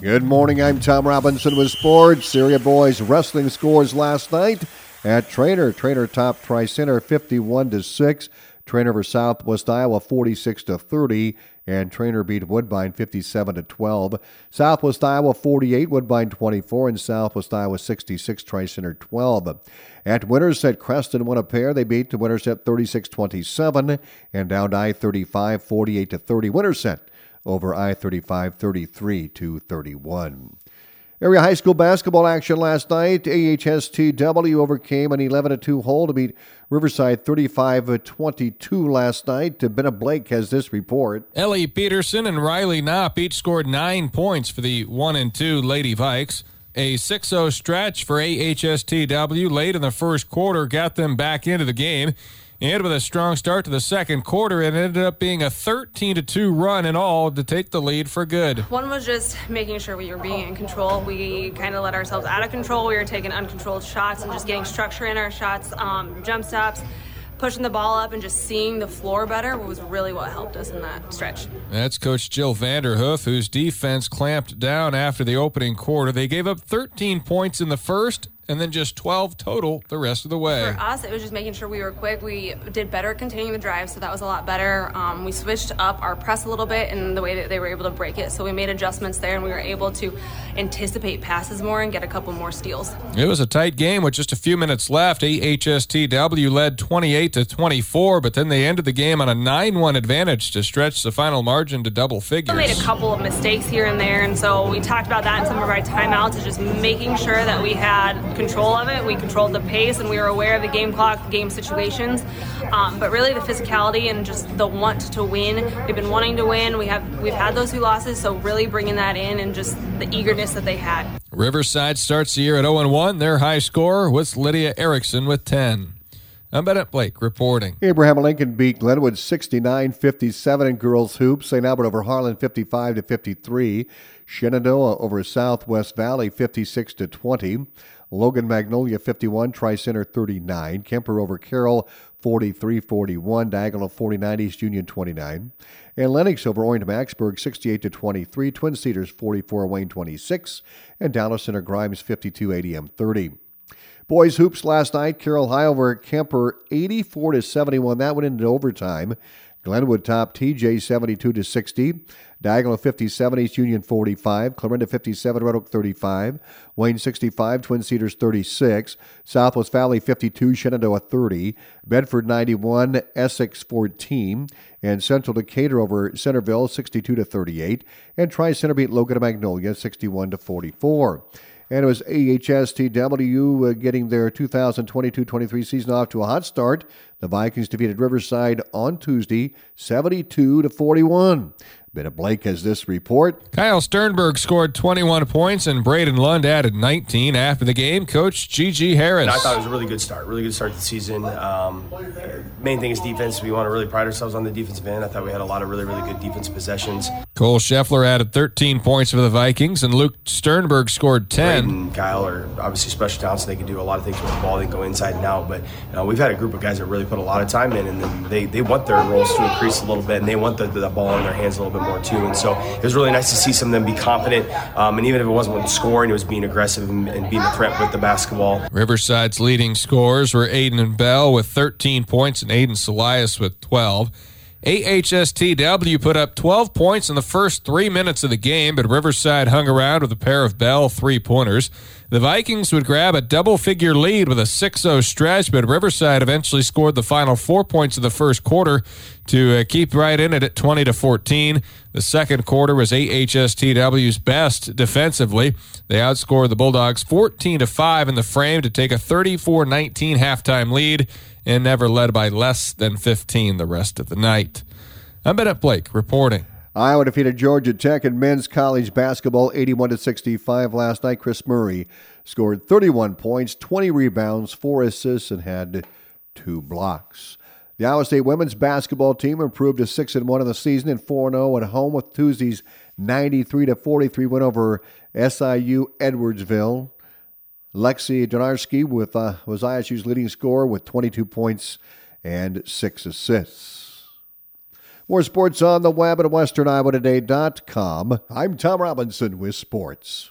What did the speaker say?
Good morning. I'm Tom Robinson with sports. Syria boys wrestling scores last night at Treynor. Treynor top Tri Center 51 to 6. Treynor over Southwest Iowa 46 to 30 and Treynor beat Woodbine 57 to 12. Southwest Iowa 48, Woodbine 24 and Southwest Iowa 66, Tri Center 12. At Winterset, Creston won a pair. They beat the Winterset 36-27 and down I-35 48 to 30. Winterset over I-35 33 to 31. Area high school basketball action last night. AHSTW overcame an 11 2 hole to beat Riverside 35 22 last night. Bennett Blake has this report. Ellie Peterson and Riley Knopp each scored nine points for the 1 and 2 Lady Vikes. A 6 0 stretch for AHSTW late in the first quarter got them back into the game. And with a strong start to the second quarter, it ended up being a 13 to 2 run in all to take the lead for good. One was just making sure we were being in control. We kind of let ourselves out of control. We were taking uncontrolled shots and just getting structure in our shots, um, jump stops pushing the ball up and just seeing the floor better was really what helped us in that stretch. That's Coach Jill Vanderhoof, whose defense clamped down after the opening quarter. They gave up 13 points in the first and then just 12 total the rest of the way. For us, it was just making sure we were quick. We did better containing the drive, so that was a lot better. Um, we switched up our press a little bit and the way that they were able to break it, so we made adjustments there and we were able to anticipate passes more and get a couple more steals. It was a tight game with just a few minutes left. AHSTW led 28 to 24, but then they ended the game on a 9-1 advantage to stretch the final margin to double figures. We made a couple of mistakes here and there, and so we talked about that in some of our timeouts, just making sure that we had control of it. We controlled the pace and we were aware of the game clock, the game situations. Um, but really, the physicality and just the want to win. We've been wanting to win. We have we've had those two losses, so really bringing that in and just the eagerness that they had. Riverside starts the year at 0 1. Their high score was Lydia Erickson with 10. I'm Bennett Blake reporting. Abraham Lincoln beat Glenwood 69 57 in girls hoops. St. Albert over Harlan 55 to 53. Shenandoah over Southwest Valley 56 to 20. Logan Magnolia 51, Tri Center 39, Kuemper over Carroll 43 41, Diagonal 49, East Union 29, and Lenox over Orient Macksburg 68 to 23, Twin Cedars 44, Wayne 26, and Dallas Center Grimes 52 80 30. Boys hoops last night, Carroll High over Kuemper 84 to 71. That went into overtime. Glenwood top TJ 72 to 60. Diagonal 57, East Union 45, Clarinda 57, Red Oak 35, Wayne 65, Twin Cedars 36, Southwest Valley 52, Shenandoah 30, Bedford 91, Essex 14, and Central Decatur over Centerville 62 to 38, and Tri Center beat Logan Magnolia 61 to 44 and it was AHSTW uh, getting their 2022-23 season off to a hot start. The Vikings defeated Riverside on Tuesday, 72 to 41. Bennett Blake has this report. Kyle Sternberg scored 21 points and Braden Lund added 19 after the game. Coach Gigi Harris. I thought it was a really good start, really good start to the season. Um, main thing is defense. We want to really pride ourselves on the defensive end. I thought we had a lot of really, really good defensive possessions. Cole Scheffler added 13 points for the Vikings, and Luke Sternberg scored 10. Braden and Kyle are obviously special talents, and they can do a lot of things with the ball. They can go inside and out, but you know, we've had a group of guys that really put a lot of time in, and they, they want their roles to increase a little bit, and they want the, the ball in their hands a little bit more too. And so it was really nice to see some of them be confident. Um, and even if it wasn't scoring, it was being aggressive and, and being a threat with the basketball. Riverside's leading scorers were Aiden and Bell with 13 points and Aiden Salias with 12. AHSTW put up 12 points in the first three minutes of the game, but Riverside hung around with a pair of Bell three pointers. The Vikings would grab a double figure lead with a 6 0 stretch, but Riverside eventually scored the final four points of the first quarter to uh, keep right in it at 20 to 14. The second quarter was AHSTW's best defensively. They outscored the Bulldogs 14 to 5 in the frame to take a 34 19 halftime lead and never led by less than 15 the rest of the night. I'm Bennett Blake reporting. Iowa defeated Georgia Tech in men's college basketball 81 to 65 last night. Kris Murray scored 31 points, 20 rebounds, 4 assists and had 2 blocks. The Iowa State women's basketball team improved to 6 and 1 in the season and 4 0 at home with Tuesday's 93 to 43 win over SIU Edwardsville. Lexi Donarski with uh, was ISU's leading scorer with 22 points and 6 assists. More sports on the web at westerniowatoday.com. I'm Tom Robinson with sports.